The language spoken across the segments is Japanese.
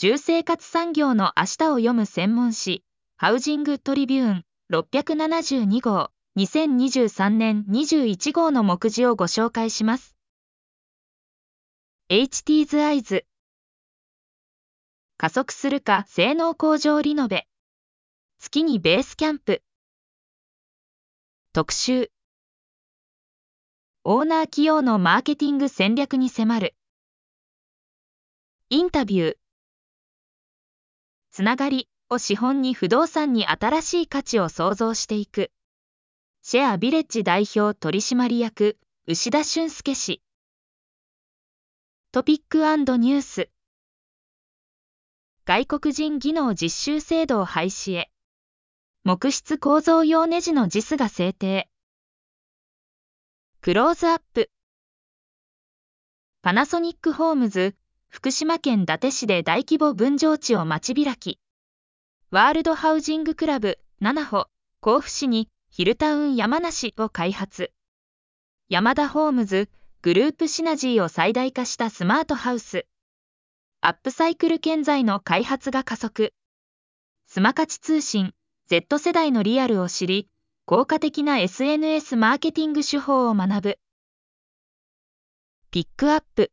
住生活産業の明日を読む専門誌、ハウジングトリビューン672号、2023年21号の目次をご紹介します。HT's Eyes 加速するか性能向上リノベ。月にベースキャンプ。特集。オーナー起用のマーケティング戦略に迫る。インタビュー。つながりを資本に不動産に新しい価値を創造していく。シェアビレッジ代表取締役、牛田俊介氏。トピックニュース。外国人技能実習制度を廃止へ。木質構造用ネジの JIS が制定。クローズアップ。パナソニックホームズ、福島県伊達市で大規模分譲地を町開き。ワールドハウジングクラブ、七穂、甲府市にヒルタウン山梨を開発。山田ホームズ、グループシナジーを最大化したスマートハウス。アップサイクル建材の開発が加速。スマカチ通信、Z 世代のリアルを知り、効果的な SNS マーケティング手法を学ぶ。ピックアップ。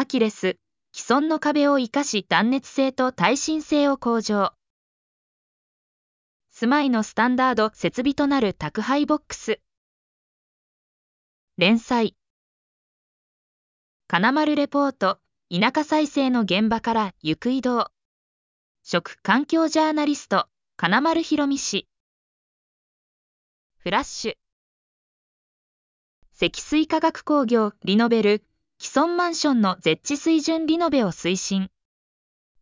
アキレス、既存の壁を生かし断熱性と耐震性を向上。住まいのスタンダード設備となる宅配ボックス。連載。金丸レポート、田舎再生の現場から行く移動。食環境ジャーナリスト、金丸博美氏。フラッシュ。積水化学工業リノベル既存マンションの絶地水準リノベを推進。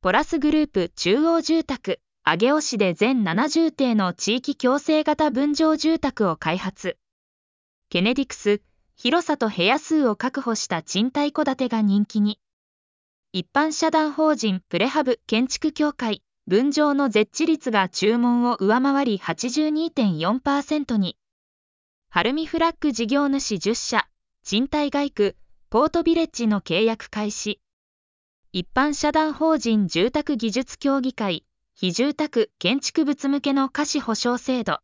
ポラスグループ中央住宅、上尾市で全70邸の地域共生型分譲住宅を開発。ケネディクス、広さと部屋数を確保した賃貸戸建てが人気に。一般社団法人プレハブ建築協会、分譲の絶地率が注文を上回り82.4%に。ハルミフラッグ事業主10社、賃貸外区、ポートビレッジの契約開始。一般社団法人住宅技術協議会、非住宅建築物向けの貸し保証制度。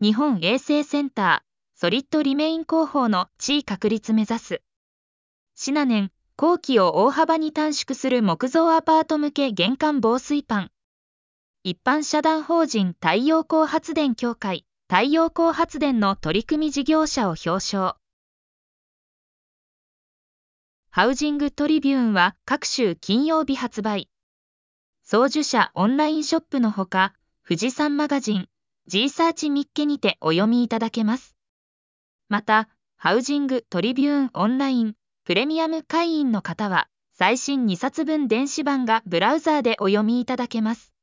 日本衛生センター、ソリッドリメイン広報の地位確立目指す。シナ年、工期を大幅に短縮する木造アパート向け玄関防水パン。一般社団法人太陽光発電協会、太陽光発電の取り組み事業者を表彰。ハウジングトリビューンは各週金曜日発売。送受者オンラインショップのほか、富士山マガジン、G サーチミッケにてお読みいただけます。また、ハウジングトリビューンオンラインプレミアム会員の方は、最新2冊分電子版がブラウザーでお読みいただけます。